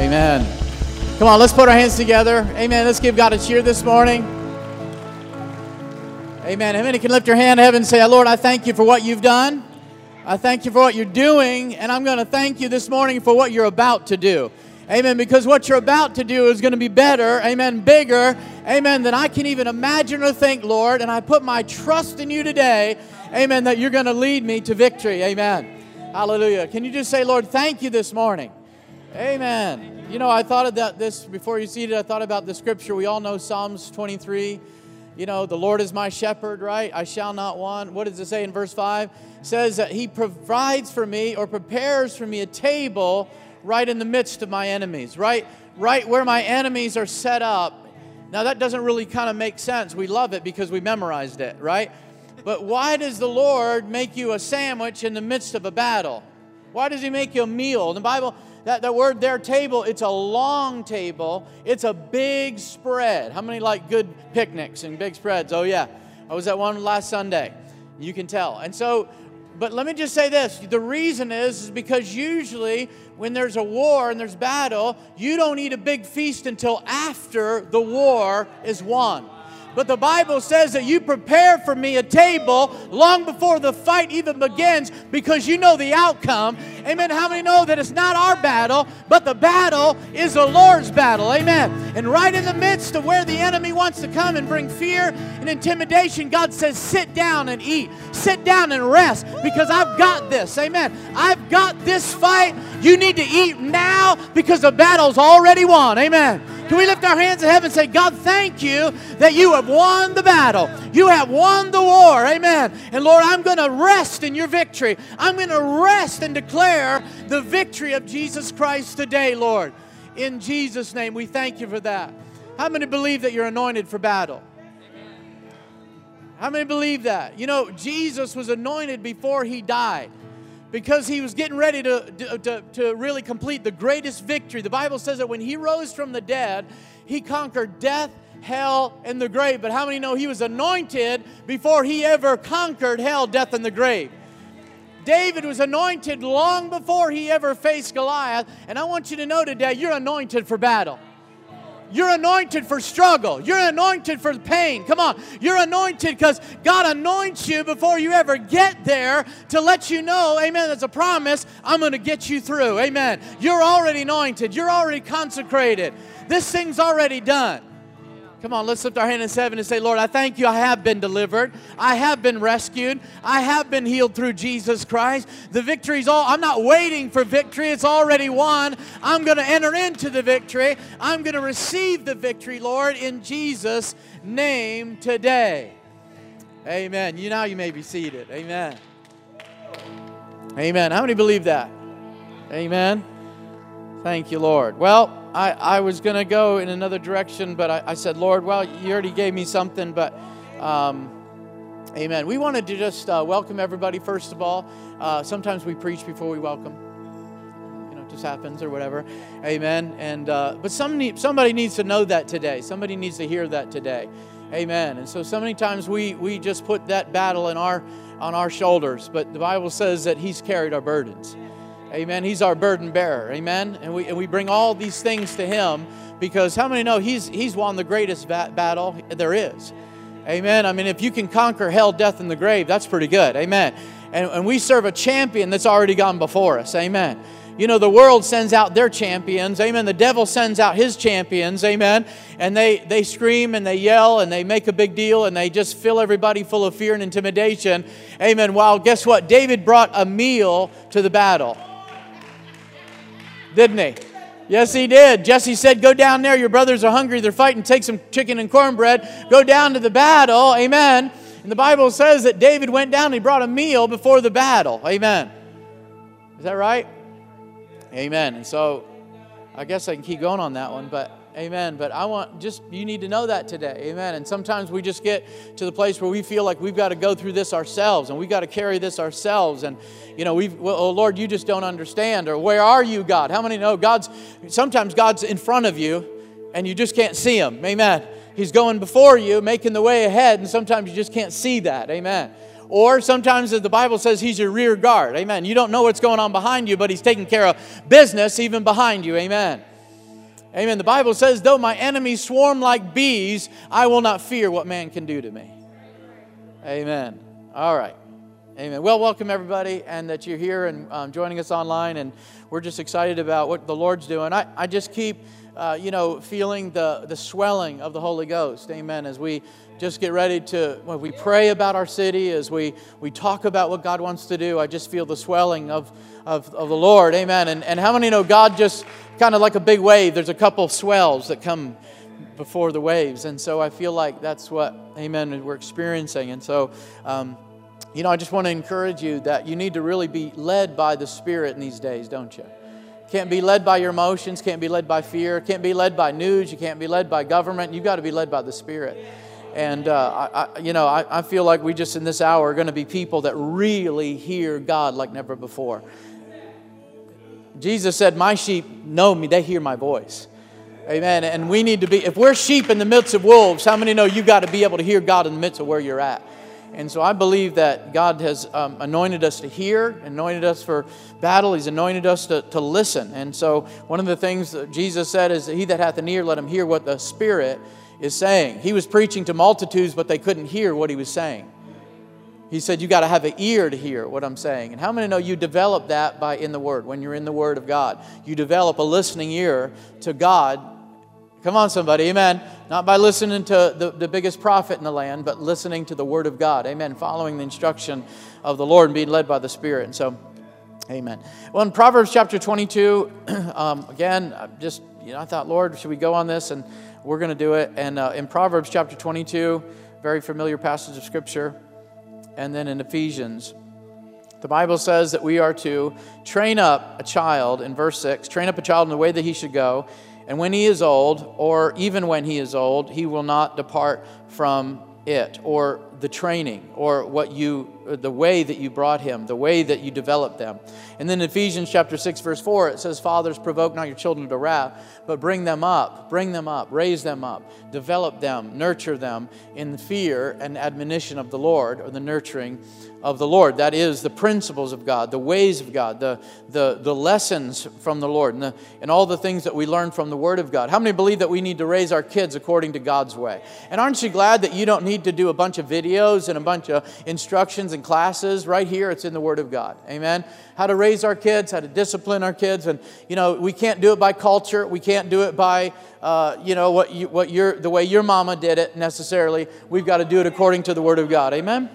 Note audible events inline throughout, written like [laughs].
Amen. Come on, let's put our hands together. Amen. Let's give God a cheer this morning. Amen. How many can lift your hand to heaven and say, Lord, I thank you for what you've done. I thank you for what you're doing, and I'm going to thank you this morning for what you're about to do. Amen. Because what you're about to do is going to be better, amen, bigger, amen, than I can even imagine or think, Lord. And I put my trust in you today, amen, that you're going to lead me to victory. Amen. Hallelujah. Can you just say, Lord, thank you this morning? Amen. You know, I thought of that this before you see it, I thought about the scripture. We all know Psalms 23. You know, the Lord is my shepherd, right? I shall not want. What does it say in verse 5? It says that he provides for me or prepares for me a table right in the midst of my enemies, right? Right where my enemies are set up. Now that doesn't really kind of make sense. We love it because we memorized it, right? But why does the Lord make you a sandwich in the midst of a battle? Why does he make you a meal? The Bible that, that word their table, it's a long table. It's a big spread. How many like good picnics and big spreads? Oh, yeah. I was at one last Sunday. You can tell. And so, but let me just say this the reason is, is because usually when there's a war and there's battle, you don't eat a big feast until after the war is won. But the Bible says that you prepare for me a table long before the fight even begins because you know the outcome. Amen. How many know that it's not our battle, but the battle is the Lord's battle? Amen. And right in the midst of where the enemy wants to come and bring fear and intimidation, God says, sit down and eat. Sit down and rest because I've got this. Amen. I've got this fight. You need to eat now because the battle's already won. Amen. Can we lift our hands in heaven and say, God, thank you that you have won the battle. You have won the war. Amen. And Lord, I'm going to rest in your victory. I'm going to rest and declare the victory of Jesus Christ today, Lord. In Jesus' name, we thank you for that. How many believe that you're anointed for battle? How many believe that? You know, Jesus was anointed before he died because he was getting ready to, to, to, really complete the greatest victory. The Bible says that when he rose from the dead, he conquered death, hell, and the grave. But how many know he was anointed before he ever conquered hell, death, and the grave? David was anointed long before he ever faced Goliath. And I want you to know today, you're anointed for battle. You're anointed for struggle. You're anointed for pain. Come on. You're anointed because God anoints you before you ever get there to let you know, amen, that's a promise, I'm going to get you through. Amen. You're already anointed. You're already consecrated. This thing's already done. Come on, let's lift our hand in heaven and say, Lord, I thank you. I have been delivered. I have been rescued. I have been healed through Jesus Christ. The victory's all, I'm not waiting for victory. It's already won. I'm going to enter into the victory. I'm going to receive the victory, Lord, in Jesus' name today. Amen. You now you may be seated. Amen. Amen. How many believe that? Amen. Thank you, Lord. Well, I, I was going to go in another direction, but I, I, said, Lord, well, you already gave me something, but um, amen. We wanted to just uh, welcome everybody, first of all. Uh, sometimes we preach before we welcome. You know, it just happens or whatever. Amen. And uh, But somebody, somebody needs to know that today. Somebody needs to hear that today. Amen. And so, so many times we, we just put that battle in our, on our shoulders, but the Bible says that He's carried our burdens. Amen. He's our burden bearer. Amen. And we, and we bring all these things to Him because how many know He's, he's won the greatest bat- battle there is? Amen. I mean, if you can conquer hell, death, and the grave, that's pretty good. Amen. And, and we serve a champion that's already gone before us. Amen. You know, the world sends out their champions. Amen. The devil sends out his champions. Amen. And they, they scream and they yell and they make a big deal and they just fill everybody full of fear and intimidation. Amen. While guess what? David brought a meal to the battle didn't he? Yes, he did. Jesse said, Go down there. Your brothers are hungry. They're fighting. Take some chicken and cornbread. Go down to the battle. Amen. And the Bible says that David went down and he brought a meal before the battle. Amen. Is that right? Amen. And so I guess I can keep going on that one, but Amen. But I want just, you need to know that today. Amen. And sometimes we just get to the place where we feel like we've got to go through this ourselves and we've got to carry this ourselves. And, you know, we've, well, oh Lord, you just don't understand. Or where are you, God? How many know God's, sometimes God's in front of you and you just can't see him. Amen. He's going before you, making the way ahead, and sometimes you just can't see that. Amen. Or sometimes the Bible says he's your rear guard. Amen. You don't know what's going on behind you, but he's taking care of business even behind you. Amen. Amen. The Bible says, though my enemies swarm like bees, I will not fear what man can do to me. Amen. All right. Amen. Well, welcome everybody, and that you're here and um, joining us online, and we're just excited about what the Lord's doing. I, I just keep, uh, you know, feeling the, the swelling of the Holy Ghost. Amen. As we just get ready to, when we pray about our city, as we, we talk about what God wants to do, I just feel the swelling of, of, of the Lord. Amen. And, and how many know God just kind of like a big wave? There's a couple swells that come before the waves. And so I feel like that's what, amen, we're experiencing. And so, um, you know, I just want to encourage you that you need to really be led by the Spirit in these days, don't you? Can't be led by your emotions, can't be led by fear, can't be led by news, you can't be led by government. You've got to be led by the Spirit. And, uh, I, I, you know, I, I feel like we just in this hour are going to be people that really hear God like never before. Jesus said, My sheep know me, they hear my voice. Amen. And we need to be, if we're sheep in the midst of wolves, how many know you got to be able to hear God in the midst of where you're at? And so I believe that God has um, anointed us to hear, anointed us for battle. He's anointed us to, to listen. And so one of the things that Jesus said is, He that hath an ear, let him hear what the Spirit is saying. He was preaching to multitudes, but they couldn't hear what he was saying. He said, You got to have an ear to hear what I'm saying. And how many know you develop that by in the Word? When you're in the Word of God, you develop a listening ear to God Come on, somebody, amen. Not by listening to the, the biggest prophet in the land, but listening to the word of God, amen. Following the instruction of the Lord and being led by the Spirit. And so, amen. Well, in Proverbs chapter 22, [clears throat] um, again, I just, you know, I thought, Lord, should we go on this? And we're going to do it. And uh, in Proverbs chapter 22, very familiar passage of Scripture. And then in Ephesians, the Bible says that we are to train up a child, in verse 6, train up a child in the way that he should go and when he is old, or even when he is old, he will not depart from it, or the training, or what you, the way that you brought him, the way that you developed them. And then Ephesians chapter 6, verse 4, it says, Fathers, provoke not your children to wrath, but bring them up, bring them up, raise them up, develop them, nurture them in fear and admonition of the Lord, or the nurturing of the Lord. That is the principles of God, the ways of God, the, the, the lessons from the Lord, and, the, and all the things that we learn from the Word of God. How many believe that we need to raise our kids according to God's way? And aren't you glad that you don't need to do a bunch of videos and a bunch of instructions and classes? Right here, it's in the Word of God. Amen? How to raise our kids, how to discipline our kids. And, you know, we can't do it by culture, we can't do it by. Uh, you know what you, what your the way your mama did it necessarily we've got to do it according to the word of god amen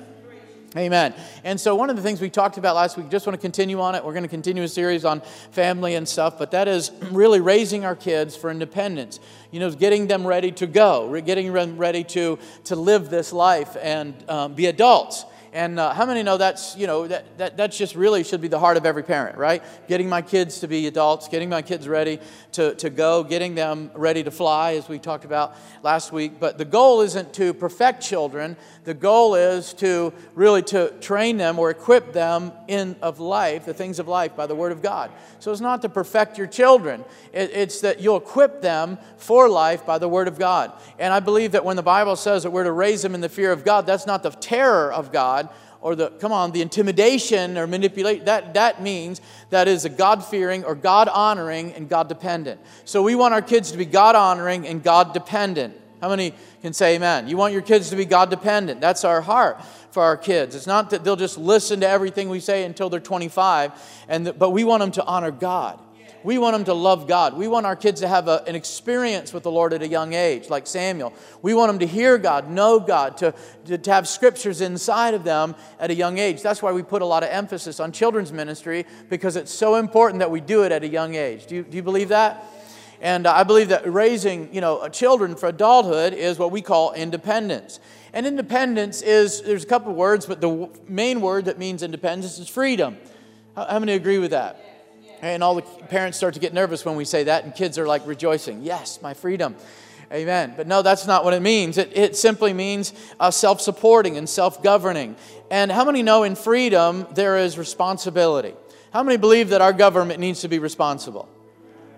Amen. And so, one of the things we talked about last week, just want to continue on it. We're going to continue a series on family and stuff, but that is [clears throat] really raising our kids for independence. You know, getting them ready to go, getting them ready to, to live this life and um, be adults. And uh, how many know that's, you know, that, that, that just really should be the heart of every parent, right? Getting my kids to be adults, getting my kids ready to, to go, getting them ready to fly, as we talked about last week. But the goal isn't to perfect children. The goal is to really to train them or equip them in of life, the things of life, by the Word of God. So it's not to perfect your children. It, it's that you'll equip them for life by the Word of God. And I believe that when the Bible says that we're to raise them in the fear of God, that's not the terror of God or the come on the intimidation or manipulate that that means that is a god fearing or god honoring and god dependent so we want our kids to be god honoring and god dependent how many can say amen? You want your kids to be god dependent that's our heart for our kids. It's not that they'll just listen to everything we say until they're 25 and the, but we want them to honor god we want them to love God. We want our kids to have a, an experience with the Lord at a young age, like Samuel. We want them to hear God, know God, to, to, to have scriptures inside of them at a young age. That's why we put a lot of emphasis on children's ministry, because it's so important that we do it at a young age. Do you, do you believe that? And I believe that raising, you know, children for adulthood is what we call independence. And independence is, there's a couple words, but the main word that means independence is freedom. How many agree with that? And all the parents start to get nervous when we say that, and kids are like rejoicing. Yes, my freedom. Amen. But no, that's not what it means. It, it simply means uh, self supporting and self governing. And how many know in freedom there is responsibility? How many believe that our government needs to be responsible?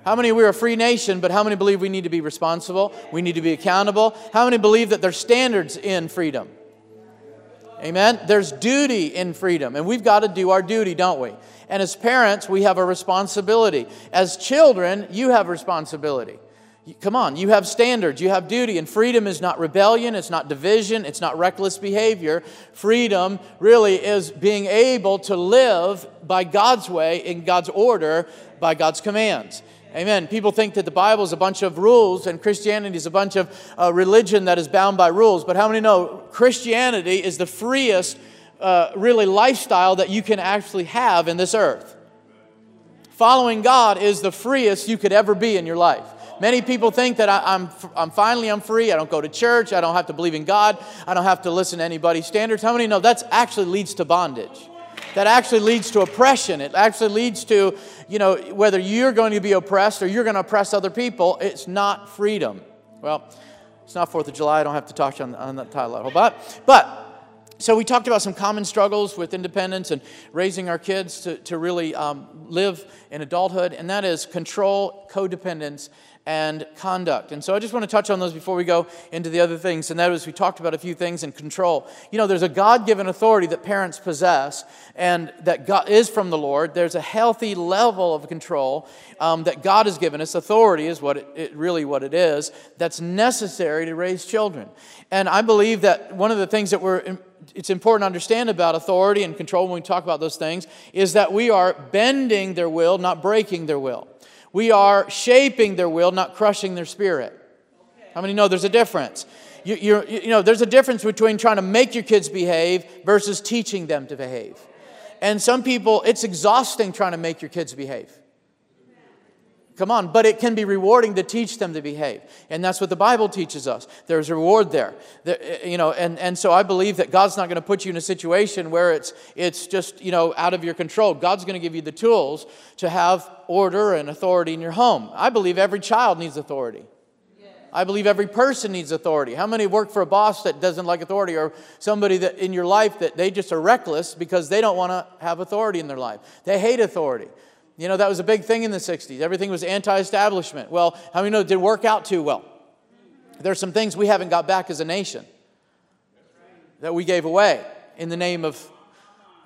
How many we're a free nation, but how many believe we need to be responsible? We need to be accountable. How many believe that there's standards in freedom? Amen. There's duty in freedom, and we've got to do our duty, don't we? And as parents, we have a responsibility. As children, you have responsibility. Come on, you have standards, you have duty, and freedom is not rebellion, it's not division, it's not reckless behavior. Freedom really is being able to live by God's way, in God's order, by God's commands. Amen. People think that the Bible is a bunch of rules and Christianity is a bunch of uh, religion that is bound by rules. But how many know Christianity is the freest, uh, really, lifestyle that you can actually have in this earth? Following God is the freest you could ever be in your life. Many people think that I, am I'm, I'm finally I'm free. I don't go to church. I don't have to believe in God. I don't have to listen to anybody's standards. How many know that actually leads to bondage? That actually leads to oppression. It actually leads to, you know, whether you're going to be oppressed or you're going to oppress other people, it's not freedom. Well, it's not Fourth of July. I don't have to talk on, on that title, but but so we talked about some common struggles with independence and raising our kids to, to really um, live in adulthood, and that is control, codependence, and conduct. And so I just want to touch on those before we go into the other things. And that is, we talked about a few things in control. You know, there's a God given authority that parents possess and that God is from the Lord. There's a healthy level of control um, that God has given us. Authority is what it, it, really what it is that's necessary to raise children. And I believe that one of the things that we're it's important to understand about authority and control when we talk about those things is that we are bending their will, not breaking their will. We are shaping their will, not crushing their spirit. How many know there's a difference? You, you know, there's a difference between trying to make your kids behave versus teaching them to behave. And some people, it's exhausting trying to make your kids behave. Come on, but it can be rewarding to teach them to behave. And that's what the Bible teaches us. There's a reward there. there eh, you know, and, and so I believe that God's not going to put you in a situation where it's, it's just, you know, out of your control. God's going to give you the tools to have order and authority in your home. I believe every child needs authority. I believe every person needs authority. How many work for a boss that doesn't like authority or somebody that in your life that they just are reckless because they don't want to have authority in their life? They hate authority. You know, that was a big thing in the 60s. Everything was anti establishment. Well, how many know it didn't work out too well? There's some things we haven't got back as a nation that we gave away in the name of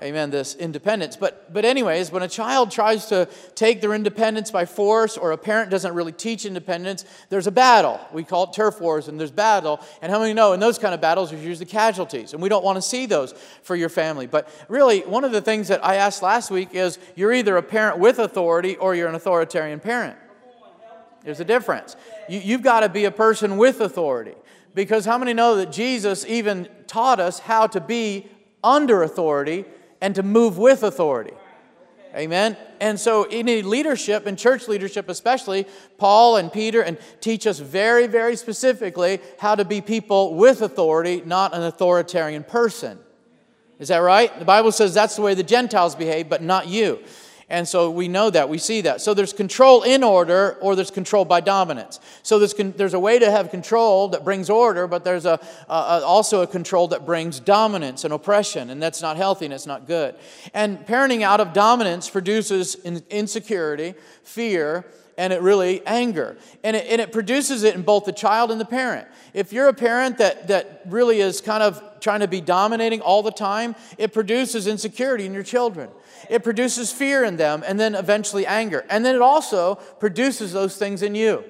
amen, this independence. But, but, anyways, when a child tries to take their independence by force or a parent doesn't really teach independence, there's a battle. We call it turf wars, and there's battle. And how many know in those kind of battles, there's usually casualties? And we don't want to see those for your family. But really, one of the things that I asked last week is you're either a parent with authority or you're an authoritarian parent. There's a difference. You, you've got to be a person with authority. Because how many know that Jesus even taught us how to be under authority and to move with authority. Amen. And so, in leadership, in church leadership especially, Paul and Peter and teach us very, very specifically how to be people with authority, not an authoritarian person. Is that right? The Bible says that's the way the Gentiles behave, but not you. And so we know that, we see that. So there's control in order or there's control by dominance. So there's, con- there's a way to have control that brings order, but there's a, also a control that brings dominance and oppression, and that's not healthy and it's not good. And parenting out of dominance produces in- insecurity, fear, and it really anger. And it, and it produces it in both the child and the parent. If you're a parent that, that really is kind of trying to be dominating all the time, it produces insecurity in your children it produces fear in them and then eventually anger. And then it also produces those things in you.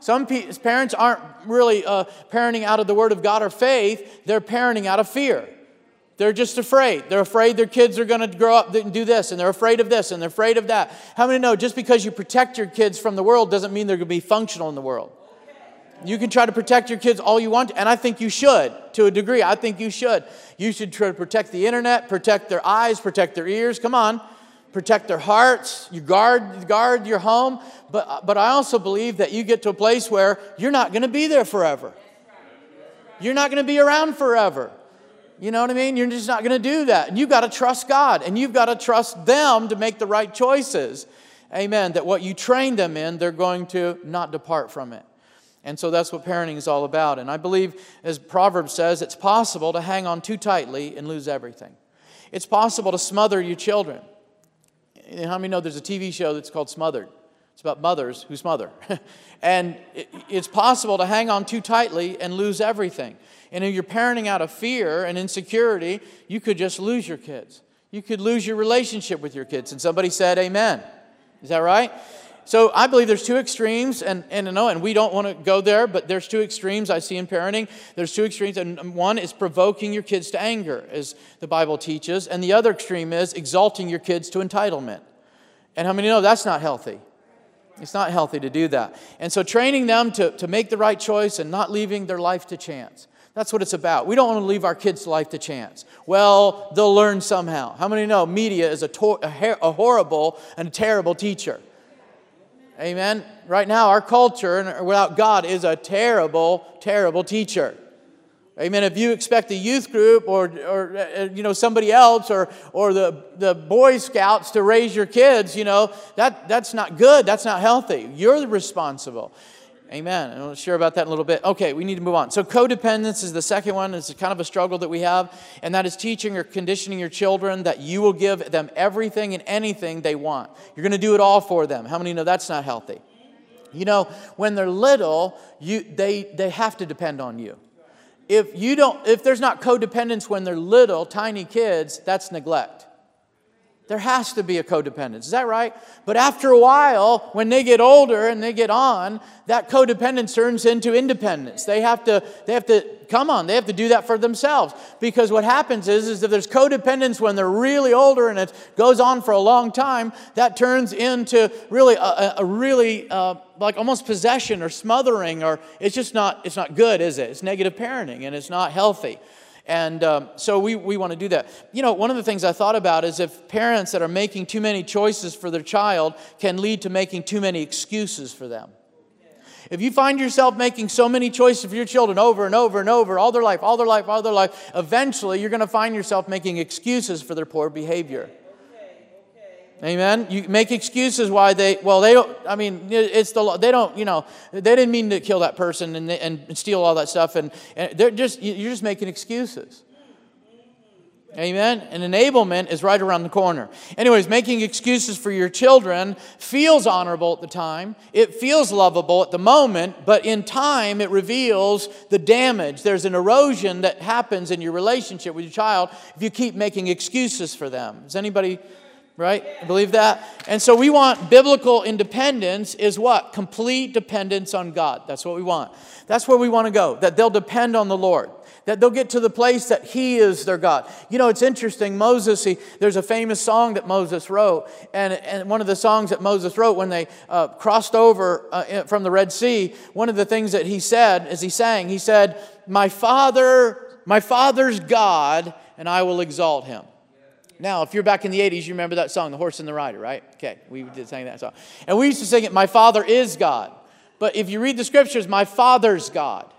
Some parents aren't really uh, parenting out of the Word of God or faith, they're parenting out of fear. They're just afraid. They're afraid their kids are going to grow up and do this, and they're afraid of this, and they're afraid of that. How many know just because you protect your kids from the world doesn't mean they're going to be functional in the world? You can try to protect your kids all you want, and I think you should to a degree. I think you should. You should try to protect the internet, protect their eyes, protect their ears. Come on, protect their hearts. You guard, guard your home. But, but I also believe that you get to a place where you're not going to be there forever. You're not going to be around forever. You know what I mean? You're just not going to do that. And you've got to trust God, and you've got to trust them to make the right choices. Amen. That what you train them in, they're going to not depart from it. And so that's what parenting is all about. And I believe, as Proverbs says, it's possible to hang on too tightly and lose everything. It's possible to smother your children. How many know there's a TV show that's called Smothered? It's about mothers who smother. [laughs] and it's possible to hang on too tightly and lose everything. And if you're parenting out of fear and insecurity, you could just lose your kids. You could lose your relationship with your kids. And somebody said, Amen. Is that right? So I believe there's two extremes, and, and, no, and we don't want to go there, but there's two extremes I see in parenting. There's two extremes, and one is provoking your kids to anger, as the Bible teaches, and the other extreme is exalting your kids to entitlement. And how many know that's not healthy? It's not healthy to do that. And so training them to, to make the right choice and not leaving their life to chance. That's what it's about. We don't want to leave our kids' life to chance. Well, they'll learn somehow. How many know media is a, a, a horrible and terrible teacher? Amen. Right now, our culture without God is a terrible, terrible teacher. Amen. If you expect the youth group or, or uh, you know, somebody else or, or the, the Boy Scouts to raise your kids, you know, that, that's not good. That's not healthy. You're responsible. Amen. And we'll share about that in a little bit. Okay, we need to move on. So, codependence is the second one. It's kind of a struggle that we have, and that is teaching or conditioning your children that you will give them everything and anything they want. You're going to do it all for them. How many know that's not healthy? You know, when they're little, you, they, they have to depend on you. If, you don't, if there's not codependence when they're little, tiny kids, that's neglect. There has to be a codependence. Is that right? But after a while, when they get older and they get on, that codependence turns into independence. They have to, they have to, come on, they have to do that for themselves. Because what happens is, is if there's codependence when they're really older and it goes on for a long time, that turns into really a, a really uh, like almost possession or smothering, or it's just not, it's not good, is it? It's negative parenting and it's not healthy. And um, so we, we want to do that. You know, one of the things I thought about is if parents that are making too many choices for their child can lead to making too many excuses for them. If you find yourself making so many choices for your children over and over and over, all their life, all their life, all their life, eventually you're going to find yourself making excuses for their poor behavior. Amen. You make excuses why they. Well, they don't. I mean, it's the. law. They don't. You know, they didn't mean to kill that person and, and steal all that stuff, and, and they're just. You're just making excuses. Amen. And enablement is right around the corner. Anyways, making excuses for your children feels honorable at the time. It feels lovable at the moment, but in time it reveals the damage. There's an erosion that happens in your relationship with your child if you keep making excuses for them. Does anybody right? Believe that. And so we want biblical independence is what? Complete dependence on God. That's what we want. That's where we want to go, that they'll depend on the Lord. That they'll get to the place that He is their God. You know, it's interesting. Moses, he, there's a famous song that Moses wrote. And, and one of the songs that Moses wrote when they uh, crossed over uh, from the Red Sea, one of the things that he said as he sang, he said, My Father, my Father's God, and I will exalt Him. Now, if you're back in the 80s, you remember that song, The Horse and the Rider, right? Okay, we did sing that song. And we used to sing it, My Father is God. But if you read the scriptures, My Father's God.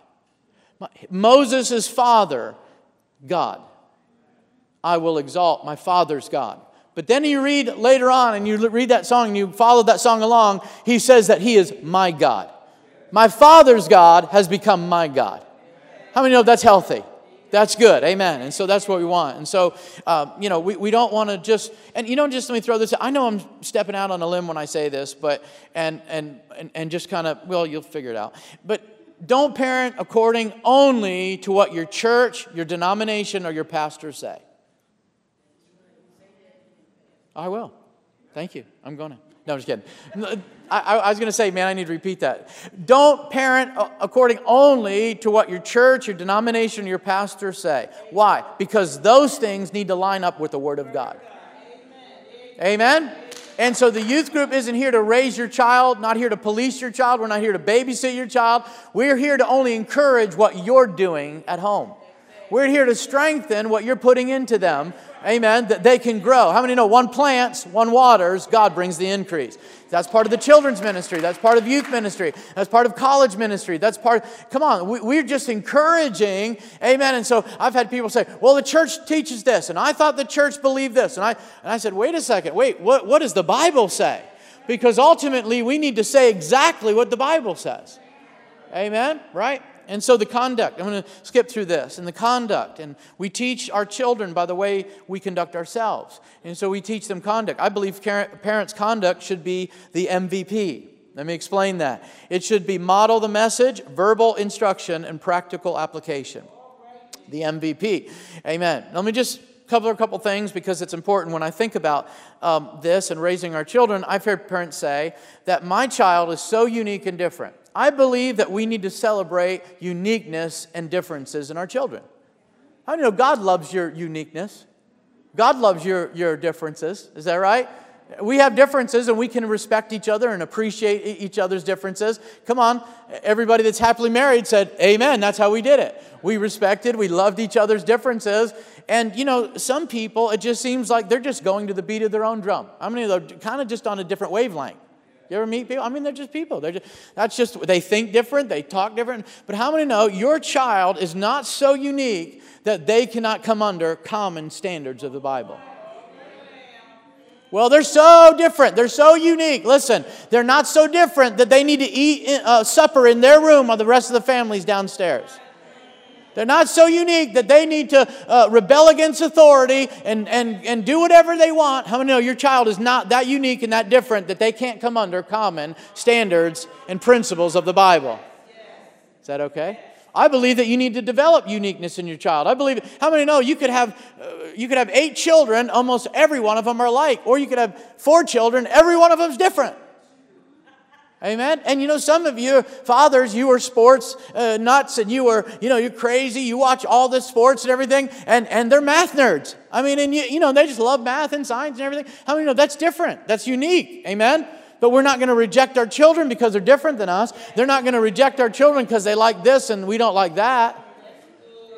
Moses' father, God. I will exalt my Father's God. But then you read later on and you read that song and you follow that song along, he says that he is my God. My Father's God has become my God. How many know that's healthy? That's good. Amen. And so that's what we want. And so, uh, you know, we, we don't want to just, and you don't just let me throw this, I know I'm stepping out on a limb when I say this, but, and, and, and, and just kind of, well, you'll figure it out. But don't parent according only to what your church, your denomination, or your pastor say. I will. Thank you. I'm going to. No, I'm just kidding. I, I was going to say, man, I need to repeat that. Don't parent according only to what your church, your denomination, your pastor say. Why? Because those things need to line up with the Word of God. Amen? And so the youth group isn't here to raise your child, not here to police your child. We're not here to babysit your child. We're here to only encourage what you're doing at home. We're here to strengthen what you're putting into them amen, that they can grow. How many know one plants, one waters, God brings the increase? That's part of the children's ministry. That's part of youth ministry. That's part of college ministry. That's part, come on, we, are just encouraging, amen. And so I've had people say, well, the church teaches this, and I thought the church believed this. And I, and I said, wait a second, wait, what, what does the Bible say? Because ultimately, we need to say exactly what the Bible says. Amen, right? And so the conduct, I'm going to skip through this, and the conduct, and we teach our children by the way we conduct ourselves. And so we teach them conduct. I believe parents' conduct should be the MVP. Let me explain that. It should be model the message, verbal instruction, and practical application. The MVP. Amen. Let me just cover a couple things because it's important when I think about um, this and raising our children. I've heard parents say that my child is so unique and different. I believe that we need to celebrate uniqueness and differences in our children. How you know God loves your uniqueness? God loves your, your differences. Is that right? We have differences and we can respect each other and appreciate each other's differences. Come on, everybody that's happily married said, Amen. That's how we did it. We respected, we loved each other's differences. And, you know, some people, it just seems like they're just going to the beat of their own drum. I mean, they're kind of just on a different wavelength. You ever meet people? I mean, they're just people. They're just, that's just, they think different, they talk different. But how many know your child is not so unique that they cannot come under common standards of the Bible? Well, they're so different. They're so unique. Listen, they're not so different that they need to eat uh, supper in their room while the rest of the family's downstairs. They're not so unique that they need to uh, rebel against authority and, and, and do whatever they want. How many know your child is not that unique and that different that they can't come under common standards and principles of the Bible? Is that okay? I believe that you need to develop uniqueness in your child. I believe. How many know you could have uh, you could have eight children, almost every one of them are alike, or you could have four children, every one of them is different. Amen. And you know, some of you fathers, you are sports uh, nuts, and you are you know you're crazy. You watch all the sports and everything, and and they're math nerds. I mean, and you you know they just love math and science and everything. How many know that's different? That's unique. Amen. But we're not going to reject our children because they're different than us. They're not going to reject our children because they like this and we don't like that.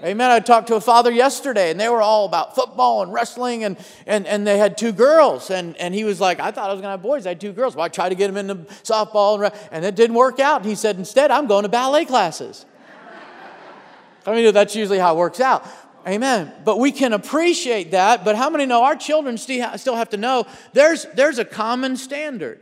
Amen. I talked to a father yesterday, and they were all about football and wrestling, and, and, and they had two girls. And, and he was like, I thought I was going to have boys. I had two girls. Well, I tried to get them into softball, and, and it didn't work out. And he said, Instead, I'm going to ballet classes. [laughs] I mean, that's usually how it works out. Amen. But we can appreciate that. But how many know our children still have to know there's, there's a common standard?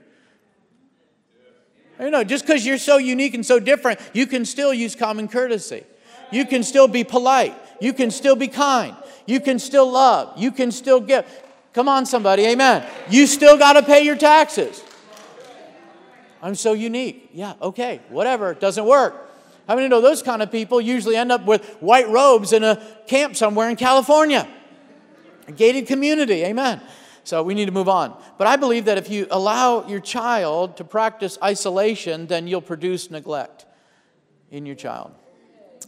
You know, just because you're so unique and so different, you can still use common courtesy. You can still be polite. You can still be kind. You can still love. You can still give. Come on, somebody. Amen. You still got to pay your taxes. I'm so unique. Yeah, okay, whatever. It doesn't work. How many know those kind of people usually end up with white robes in a camp somewhere in California? A gated community. Amen. So we need to move on. But I believe that if you allow your child to practice isolation, then you'll produce neglect in your child.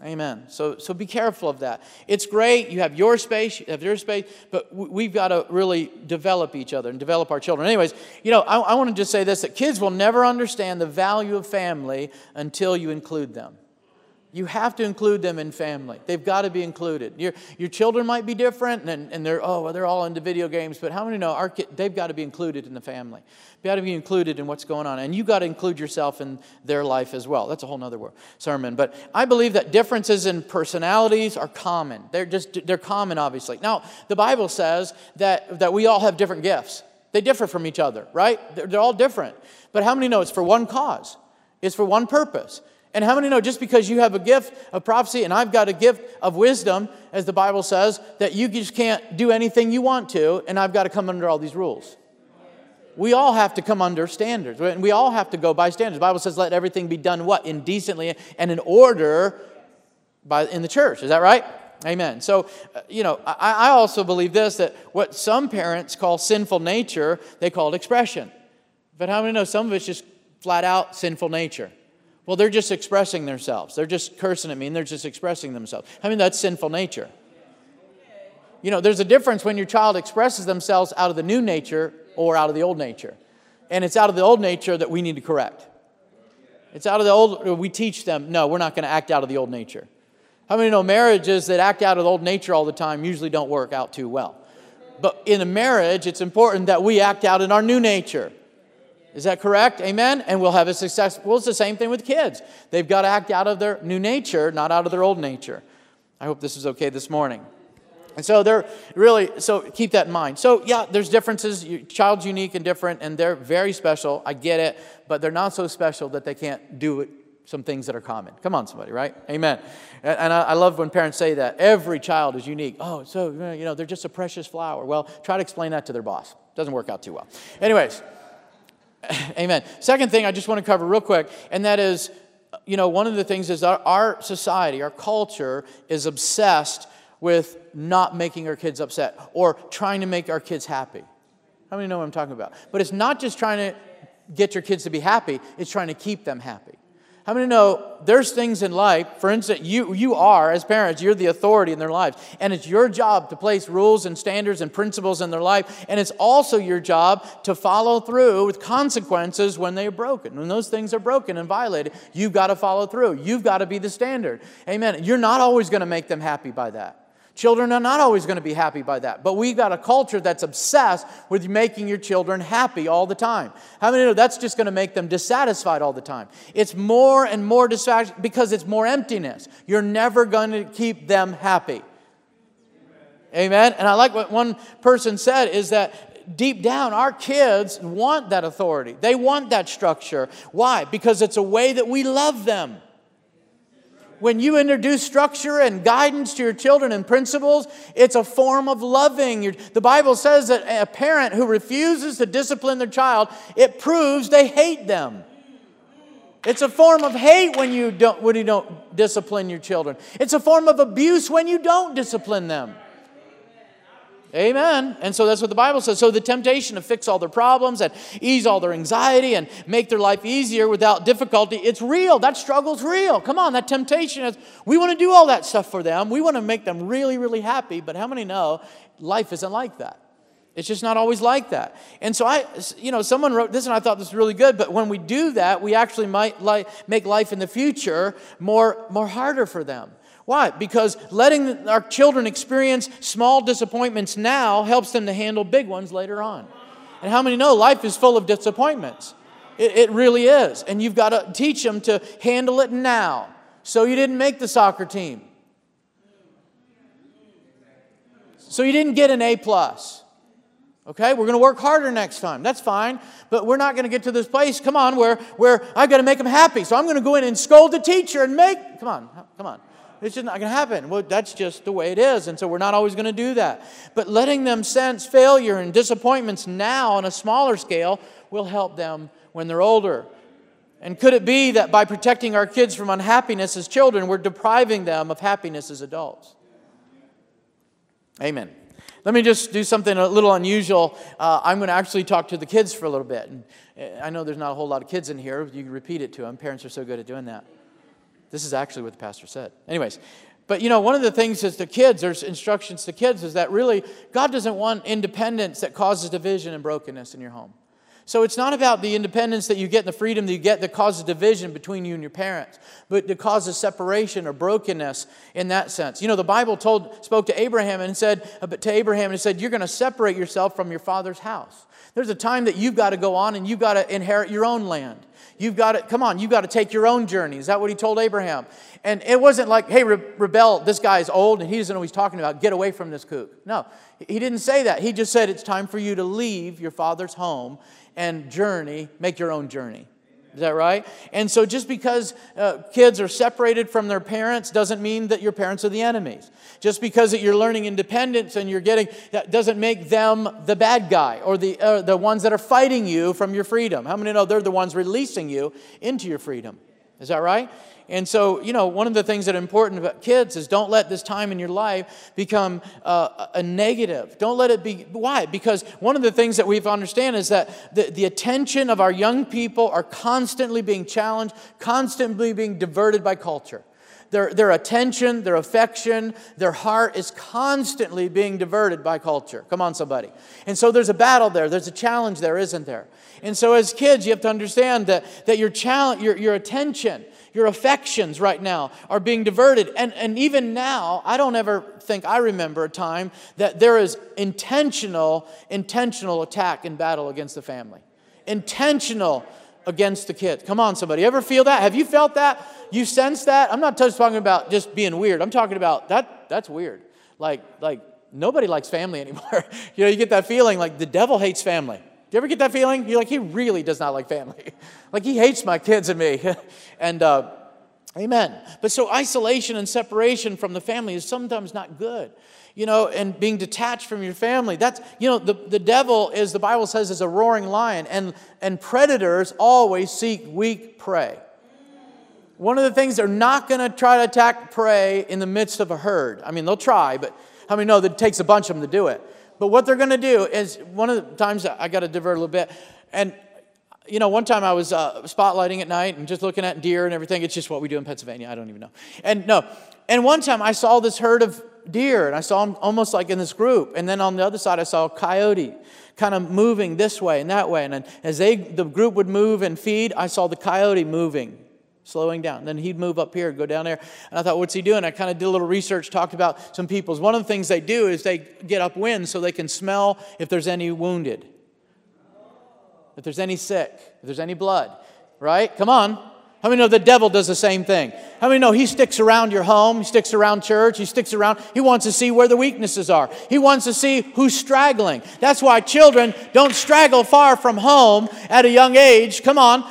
Amen. So, so be careful of that. It's great. You have your space, you have your space, but we've got to really develop each other and develop our children. Anyways, you know, I, I want to just say this that kids will never understand the value of family until you include them. You have to include them in family. They've got to be included. Your, your children might be different, and, and they're, oh, well, they're all into video games, but how many know our kid, they've got to be included in the family? They've got to be included in what's going on. And you've got to include yourself in their life as well. That's a whole other sermon. But I believe that differences in personalities are common. They're just, they're common, obviously. Now, the Bible says that, that we all have different gifts. They differ from each other, right? They're, they're all different. But how many know it's for one cause? It's for one purpose. And how many know just because you have a gift of prophecy and I've got a gift of wisdom, as the Bible says, that you just can't do anything you want to, and I've got to come under all these rules? We all have to come under standards. And we all have to go by standards. The Bible says, let everything be done what? Indecently and in order by, in the church. Is that right? Amen. So, uh, you know, I, I also believe this that what some parents call sinful nature, they call it expression. But how many know some of it's just flat out sinful nature? Well, they're just expressing themselves. They're just cursing at me and they're just expressing themselves. I mean, that's sinful nature. You know, there's a difference when your child expresses themselves out of the new nature or out of the old nature. And it's out of the old nature that we need to correct. It's out of the old, we teach them, no, we're not going to act out of the old nature. How many know marriages that act out of the old nature all the time usually don't work out too well? But in a marriage, it's important that we act out in our new nature. Is that correct? Amen? And we'll have a success. Well, it's the same thing with kids. They've got to act out of their new nature, not out of their old nature. I hope this is okay this morning. And so they're really, so keep that in mind. So, yeah, there's differences. Your child's unique and different, and they're very special. I get it, but they're not so special that they can't do some things that are common. Come on, somebody, right? Amen. And I love when parents say that. Every child is unique. Oh, so, you know, they're just a precious flower. Well, try to explain that to their boss. Doesn't work out too well. Anyways. [laughs] Amen. Second thing I just want to cover real quick, and that is, you know, one of the things is our, our society, our culture is obsessed with not making our kids upset or trying to make our kids happy. How many know what I'm talking about? But it's not just trying to get your kids to be happy, it's trying to keep them happy. How many know there's things in life, for instance, you, you are, as parents, you're the authority in their lives. And it's your job to place rules and standards and principles in their life. And it's also your job to follow through with consequences when they are broken. When those things are broken and violated, you've got to follow through. You've got to be the standard. Amen. You're not always going to make them happy by that. Children are not always going to be happy by that, but we've got a culture that's obsessed with making your children happy all the time. How many know that's just going to make them dissatisfied all the time? It's more and more dissatisfied because it's more emptiness. You're never going to keep them happy. Amen. And I like what one person said is that deep down, our kids want that authority. They want that structure. Why? Because it's a way that we love them when you introduce structure and guidance to your children and principles, it's a form of loving. The Bible says that a parent who refuses to discipline their child, it proves they hate them. It's a form of hate when you don't, when you don't discipline your children. It's a form of abuse when you don't discipline them. Amen. And so that's what the Bible says. So the temptation to fix all their problems and ease all their anxiety and make their life easier without difficulty, it's real. That struggle's real. Come on, that temptation is, we want to do all that stuff for them. We want to make them really, really happy. But how many know life isn't like that? It's just not always like that. And so I, you know, someone wrote this and I thought this was really good, but when we do that, we actually might like make life in the future more, more harder for them. Why? Because letting our children experience small disappointments now helps them to handle big ones later on. And how many know life is full of disappointments? It, it really is. And you've got to teach them to handle it now. So you didn't make the soccer team. So you didn't get an A plus. Okay, we're going to work harder next time. That's fine, but we're not going to get to this place. Come on, where where I've got to make them happy. So I'm going to go in and scold the teacher and make. Come on, come on. It's just not going to happen. Well, that's just the way it is. And so we're not always going to do that. But letting them sense failure and disappointments now on a smaller scale will help them when they're older. And could it be that by protecting our kids from unhappiness as children, we're depriving them of happiness as adults? Amen. Let me just do something a little unusual. Uh, I'm going to actually talk to the kids for a little bit. And uh, I know there's not a whole lot of kids in here. You can repeat it to them. Parents are so good at doing that. This is actually what the pastor said. Anyways, but you know, one of the things is the kids, there's instructions to kids, is that really God doesn't want independence that causes division and brokenness in your home. So it's not about the independence that you get and the freedom that you get that causes division between you and your parents, but that causes separation or brokenness in that sense. You know, the Bible told spoke to Abraham and said uh, to Abraham and said, You're gonna separate yourself from your father's house. There's a time that you've got to go on and you've got to inherit your own land. You've got to, come on, you've got to take your own journey. Is that what he told Abraham? And it wasn't like, hey, rebel, this guy's old and he doesn't know what he's talking about. Get away from this kook. No, he didn't say that. He just said it's time for you to leave your father's home and journey, make your own journey. Is that right? And so just because uh, kids are separated from their parents doesn't mean that your parents are the enemies. Just because that you're learning independence and you're getting, that doesn't make them the bad guy or the, uh, the ones that are fighting you from your freedom. How many know they're the ones releasing you into your freedom? Is that right? And so, you know, one of the things that are important about kids is don't let this time in your life become uh, a negative. Don't let it be. Why? Because one of the things that we have understand is that the, the attention of our young people are constantly being challenged, constantly being diverted by culture. Their, their attention, their affection, their heart is constantly being diverted by culture. Come on, somebody. And so there's a battle there. There's a challenge there, isn't there? And so as kids, you have to understand that, that your, challenge, your, your attention, your affections right now are being diverted. And, and even now, I don't ever think I remember a time that there is intentional, intentional attack and battle against the family. Intentional against the kids. Come on, somebody. Ever feel that? Have you felt that? You sense that? I'm not just talking about just being weird. I'm talking about that that's weird. Like, like nobody likes family [laughs] anymore. you know, you get that feeling like the devil hates family. Do you ever get that feeling? You're like, he really does not like family. [laughs] like, he hates my kids and me. [laughs] and, uh, amen. But so isolation and separation from the family is sometimes not good. You know, and being detached from your family. That's, you know, the, the devil is, the Bible says, is a roaring lion, and, and predators always seek weak prey. One of the things they're not going to try to attack prey in the midst of a herd. I mean, they'll try, but how many know that it takes a bunch of them to do it? But what they're going to do is one of the times I got to divert a little bit, and you know, one time I was uh, spotlighting at night and just looking at deer and everything. It's just what we do in Pennsylvania. I don't even know. And no, and one time I saw this herd of deer and I saw them almost like in this group. And then on the other side, I saw a coyote kind of moving this way and that way. And then as they, the group would move and feed, I saw the coyote moving slowing down. Then he'd move up here, go down there. And I thought, what's he doing? I kind of did a little research, talked about some people's. One of the things they do is they get upwind so they can smell if there's any wounded, if there's any sick, if there's any blood, right? Come on. How many know the devil does the same thing? How many know he sticks around your home, he sticks around church, he sticks around, he wants to see where the weaknesses are. He wants to see who's straggling. That's why children don't straggle far from home at a young age. Come on,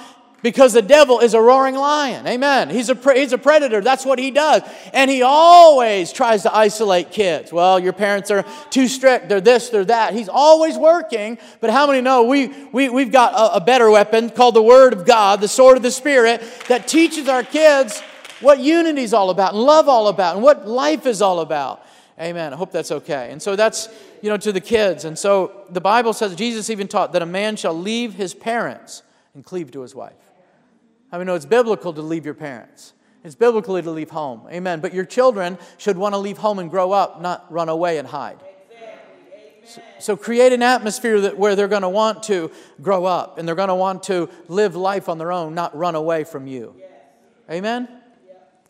because the devil is a roaring lion. Amen. He's a, he's a predator. That's what he does. And he always tries to isolate kids. Well, your parents are too strict. They're this, they're that. He's always working. But how many know we, we, we've got a, a better weapon called the Word of God, the sword of the Spirit, that teaches our kids what unity is all about and love all about and what life is all about. Amen. I hope that's okay. And so that's, you know, to the kids. And so the Bible says, Jesus even taught that a man shall leave his parents and cleave to his wife. I mean, no, it's biblical to leave your parents. It's biblically to leave home. Amen. But your children should want to leave home and grow up, not run away and hide. So, create an atmosphere that, where they're going to want to grow up and they're going to want to live life on their own, not run away from you. Amen?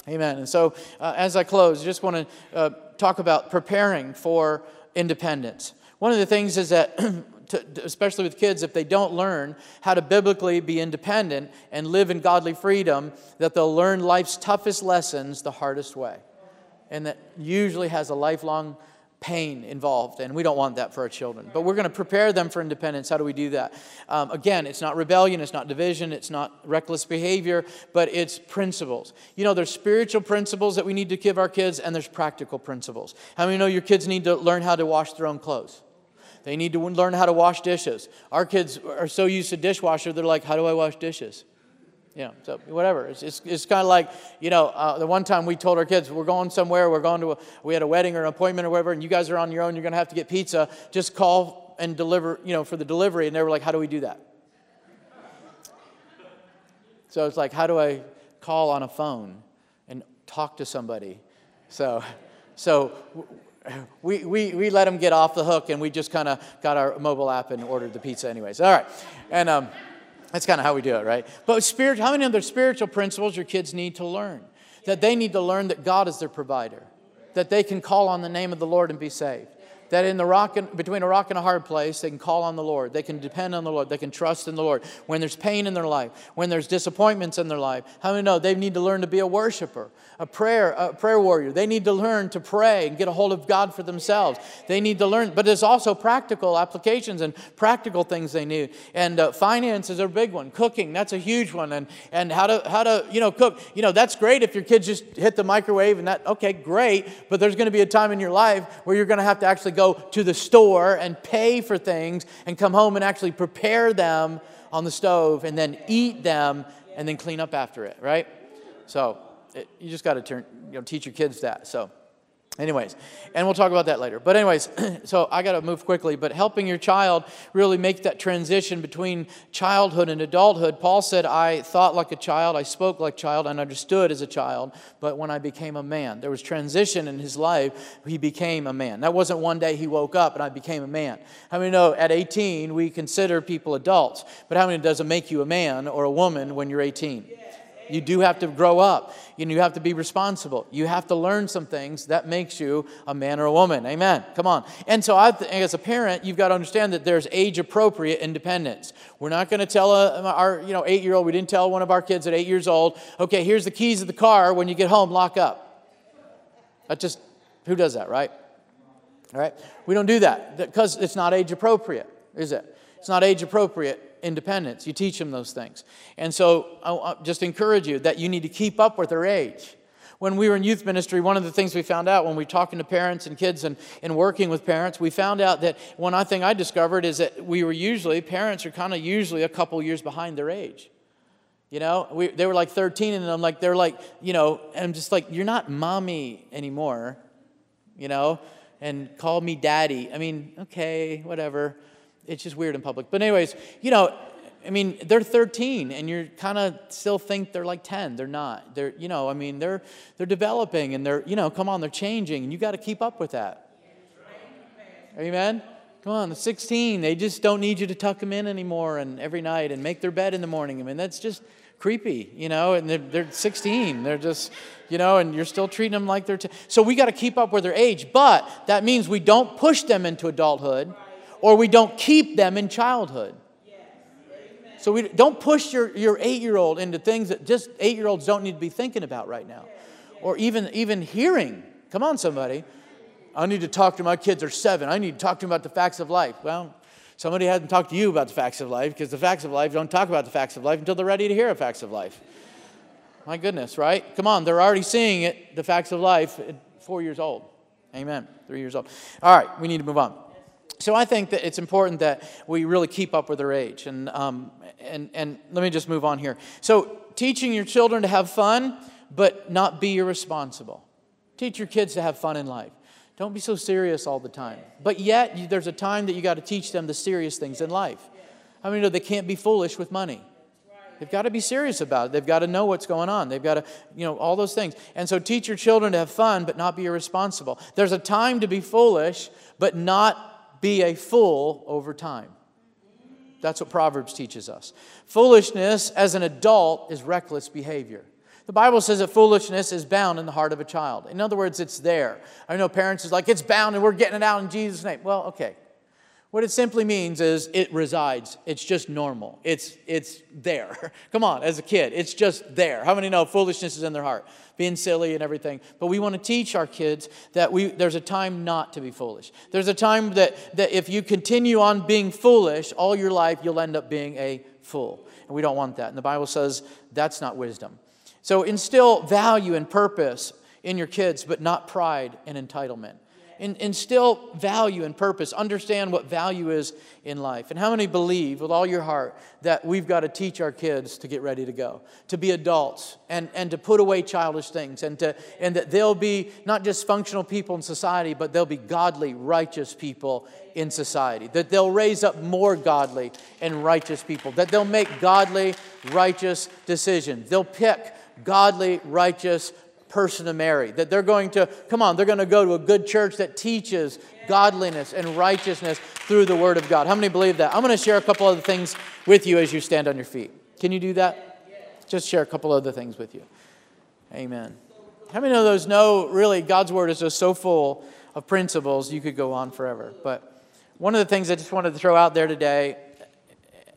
Amen. And so, uh, as I close, I just want to uh, talk about preparing for independence. One of the things is that [clears throat] to, especially with kids, if they don't learn how to biblically be independent and live in godly freedom, that they'll learn life's toughest lessons the hardest way. And that usually has a lifelong pain involved, and we don't want that for our children. But we're going to prepare them for independence. How do we do that? Um, again, it's not rebellion, it's not division, it's not reckless behavior, but it's principles. You know, there's spiritual principles that we need to give our kids, and there's practical principles. How many know your kids need to learn how to wash their own clothes? They need to learn how to wash dishes. Our kids are so used to dishwasher, they're like, how do I wash dishes? Yeah, so whatever. It's, it's, it's kind of like, you know, uh, the one time we told our kids, we're going somewhere, we're going to, a, we had a wedding or an appointment or whatever, and you guys are on your own, you're going to have to get pizza. Just call and deliver, you know, for the delivery. And they were like, how do we do that? So it's like, how do I call on a phone and talk to somebody? So, so we, we, we let them get off the hook and we just kind of got our mobile app and ordered the pizza anyways. All right. And um, that's kind of how we do it, right? But spirit, how many other spiritual principles your kids need to learn? That they need to learn that God is their provider, that they can call on the name of the Lord and be saved that in the rock and, between a rock and a hard place, they can call on the Lord. They can depend on the Lord. They can trust in the Lord. When there's pain in their life, when there's disappointments in their life, how many know they need to learn to be a worshiper, a prayer, a prayer warrior? They need to learn to pray and get a hold of God for themselves. They need to learn, but there's also practical applications and practical things they need. And uh, finances are a big one. Cooking, that's a huge one. And and how to how to you know cook. You know that's great if your kids just hit the microwave and that okay great. But there's going to be a time in your life where you're going to have to actually go to the store and pay for things and come home and actually prepare them on the stove and then eat them and then clean up after it, right? So it, you just got to turn, you know, teach your kids that. So Anyways, and we'll talk about that later. But, anyways, [clears throat] so I got to move quickly. But helping your child really make that transition between childhood and adulthood, Paul said, I thought like a child, I spoke like a child, and understood as a child. But when I became a man, there was transition in his life. He became a man. That wasn't one day he woke up and I became a man. How many know at 18 we consider people adults? But how many does it make you a man or a woman when you're 18? You do have to grow up. and You have to be responsible. You have to learn some things that makes you a man or a woman. Amen. Come on. And so, I, as a parent, you've got to understand that there's age-appropriate independence. We're not going to tell a, our you know eight-year-old. We didn't tell one of our kids at eight years old. Okay, here's the keys of the car. When you get home, lock up. That just who does that, right? All right. We don't do that because it's not age-appropriate, is it? It's not age-appropriate independence. You teach them those things. And so I just encourage you that you need to keep up with their age. When we were in youth ministry, one of the things we found out when we were talking to parents and kids and, and working with parents, we found out that one thing I discovered is that we were usually, parents are kind of usually a couple years behind their age. You know, we, they were like 13, and I'm like, they're like, you know, and I'm just like, you're not mommy anymore, you know, and call me daddy. I mean, okay, whatever. It's just weird in public. But, anyways, you know, I mean, they're 13 and you kind of still think they're like 10. They're not. They're, you know, I mean, they're, they're developing and they're, you know, come on, they're changing and you got to keep up with that. Amen? Come on, the 16, they just don't need you to tuck them in anymore and every night and make their bed in the morning. I mean, that's just creepy, you know, and they're, they're 16. They're just, you know, and you're still treating them like they're. T- so we got to keep up with their age, but that means we don't push them into adulthood or we don't keep them in childhood. So we don't push your, your eight year old into things that just eight year olds don't need to be thinking about right now. Or even, even hearing. Come on, somebody. I need to talk to my kids are seven. I need to talk to them about the facts of life. Well, somebody hasn't talked to you about the facts of life because the facts of life don't talk about the facts of life until they're ready to hear the facts of life. My goodness, right? Come on, they're already seeing it, the facts of life, at four years old. Amen. Three years old. All right, we need to move on. So I think that it's important that we really keep up with their age. And, um, and, and let me just move on here. So teaching your children to have fun, but not be irresponsible. Teach your kids to have fun in life. Don't be so serious all the time. But yet, there's a time that you got to teach them the serious things in life. How many know they can't be foolish with money? They've got to be serious about it. They've got to know what's going on. They've got to, you know, all those things. And so teach your children to have fun, but not be irresponsible. There's a time to be foolish, but not be a fool over time. That's what Proverbs teaches us. Foolishness as an adult is reckless behavior. The Bible says that foolishness is bound in the heart of a child. In other words, it's there. I know parents is like, it's bound and we're getting it out in Jesus' name. Well, okay. What it simply means is it resides. It's just normal. It's, it's there. [laughs] Come on, as a kid, it's just there. How many know foolishness is in their heart? being silly and everything. But we want to teach our kids that we, there's a time not to be foolish. There's a time that, that if you continue on being foolish all your life, you'll end up being a fool. And we don't want that. And the Bible says that's not wisdom. So instill value and purpose in your kids, but not pride and entitlement in, instill value and purpose, understand what value is in life. And how many believe with all your heart that we've got to teach our kids to get ready to go, to be adults, and, and to put away childish things, and, to, and that they'll be not just functional people in society, but they'll be godly, righteous people in society, that they'll raise up more godly and righteous people, that they'll make godly, righteous decisions. They'll pick godly, righteous person to marry. That they're going to, come on, they're going to go to a good church that teaches godliness and righteousness through the Word of God. How many believe that? I'm going to share a couple other things with you as you stand on your feet. Can you do that? Just share a couple other things with you. Amen. How many of those know really God's Word is just so full of principles you could go on forever? But one of the things I just wanted to throw out there today,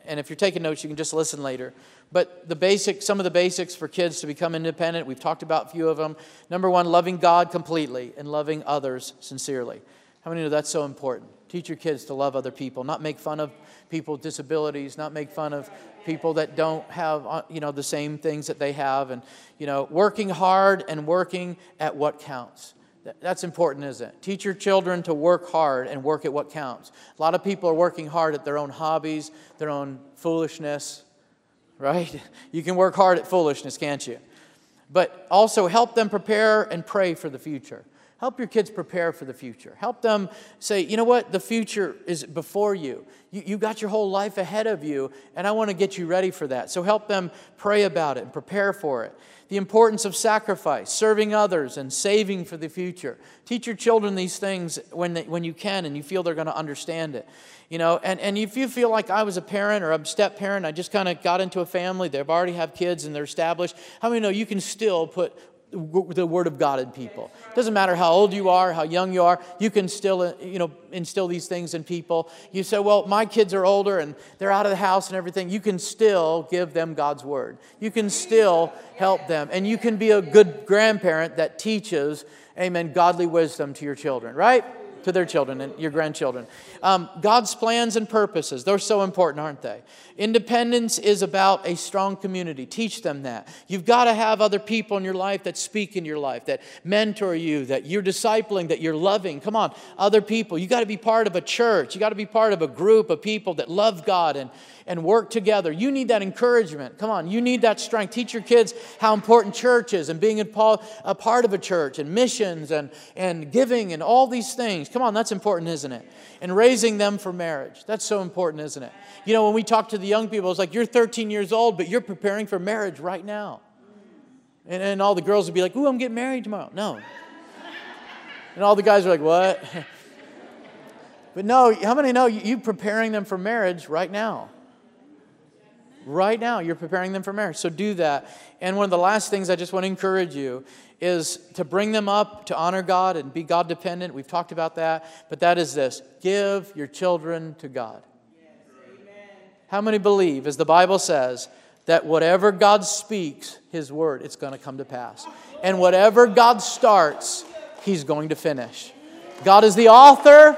and if you're taking notes, you can just listen later. But the basic, some of the basics for kids to become independent, we've talked about a few of them. Number one, loving God completely and loving others sincerely. How many know that's so important? Teach your kids to love other people, not make fun of people with disabilities, not make fun of people that don't have uh, you know the same things that they have, and you know working hard and working at what counts. That's important, isn't it? Teach your children to work hard and work at what counts. A lot of people are working hard at their own hobbies, their own foolishness, right? You can work hard at foolishness, can't you? But also help them prepare and pray for the future. Help your kids prepare for the future. Help them say, you know what, the future is before you. you. You got your whole life ahead of you, and I want to get you ready for that. So help them pray about it and prepare for it the importance of sacrifice, serving others, and saving for the future. Teach your children these things when, they, when you can and you feel they're going to understand it. You know, and, and if you feel like I was a parent or a step parent, I just kind of got into a family, they've already have kids and they're established, how many know you can still put the word of God in people. It doesn't matter how old you are, how young you are, you can still uh, you know instill these things in people. You say, "Well, my kids are older and they're out of the house and everything." You can still give them God's word. You can still help them and you can be a good grandparent that teaches amen godly wisdom to your children, right? To their children and your grandchildren. Um, God's plans and purposes, they're so important, aren't they? Independence is about a strong community. Teach them that. You've got to have other people in your life that speak in your life, that mentor you, that you're discipling, that you're loving. Come on, other people. You got to be part of a church. You got to be part of a group of people that love God and, and work together. You need that encouragement. Come on, you need that strength. Teach your kids how important church is and being a part of a church and missions and, and giving and all these things. Come on, that's important, isn't it? And raising them for marriage. That's so important, isn't it? You know, when we talk to the young people, it's like you're 13 years old, but you're preparing for marriage right now. And, and all the girls would be like, Ooh, I'm getting married tomorrow. No. And all the guys are like, What? [laughs] But no, how many know you preparing them for marriage right now? Right now, you're preparing them for marriage. So do that. And one of the last things I just want to encourage you is to bring them up to honor God and be God dependent. We've talked about that. But that is this give your children to God. How many believe, as the Bible says, that whatever God speaks, His word, it's going to come to pass. And whatever God starts, He's going to finish. God is the author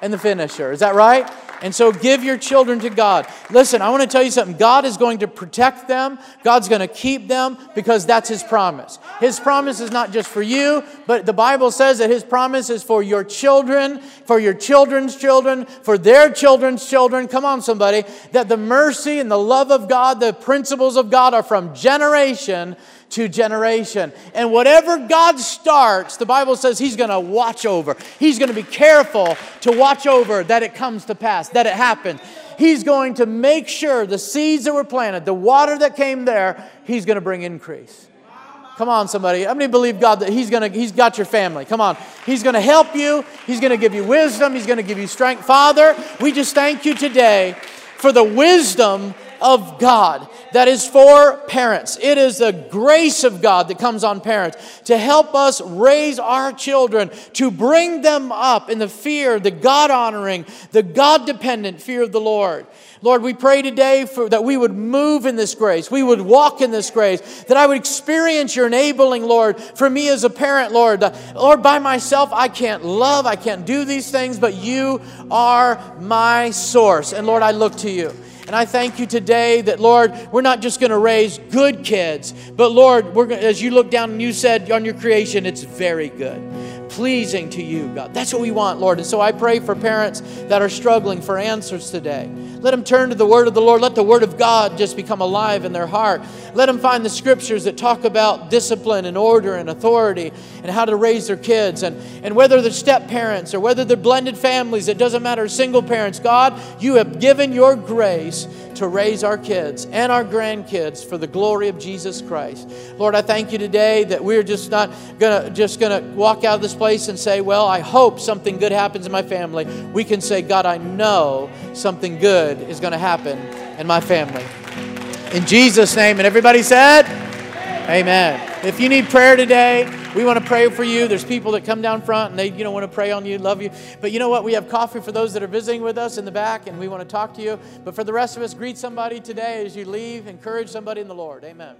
and the finisher. Is that right? And so give your children to God. Listen, I want to tell you something. God is going to protect them, God's going to keep them because that's His promise. His promise is not just for you, but the Bible says that His promise is for your children, for your children's children, for their children's children. Come on, somebody. That the mercy and the love of God, the principles of God are from generation to generation. And whatever God starts, the Bible says He's going to watch over. He's going to be careful to watch over that it comes to pass, that it happens. He's going to make sure the seeds that were planted, the water that came there, He's going to bring increase. Come on, somebody. How many believe God that He's gonna He's got your family? Come on. He's gonna help you, He's gonna give you wisdom, He's gonna give you strength. Father, we just thank you today for the wisdom of God that is for parents. It is the grace of God that comes on parents to help us raise our children, to bring them up in the fear, the God honoring, the God dependent fear of the Lord. Lord, we pray today for, that we would move in this grace. We would walk in this grace. That I would experience your enabling, Lord, for me as a parent, Lord. Lord, by myself, I can't love, I can't do these things, but you are my source. And Lord, I look to you. And I thank you today that, Lord, we're not just going to raise good kids, but Lord, we're, as you look down and you said on your creation, it's very good pleasing to you, God. That's what we want, Lord. And so I pray for parents that are struggling for answers today. Let them turn to the Word of the Lord. Let the Word of God just become alive in their heart. Let them find the scriptures that talk about discipline and order and authority and how to raise their kids. And, and whether they're step parents or whether they're blended families, it doesn't matter, single parents. God, you have given your grace to raise our kids and our grandkids for the glory of Jesus Christ. Lord, I thank you today that we're just not gonna just gonna walk out of this place and say, Well, I hope something good happens in my family. We can say, God, I know something good is gonna happen in my family. In Jesus' name. And everybody said, Amen. If you need prayer today, we want to pray for you. There's people that come down front and they, you know, want to pray on you, love you. But you know what? We have coffee for those that are visiting with us in the back, and we want to talk to you. But for the rest of us, greet somebody today as you leave. Encourage somebody in the Lord. Amen.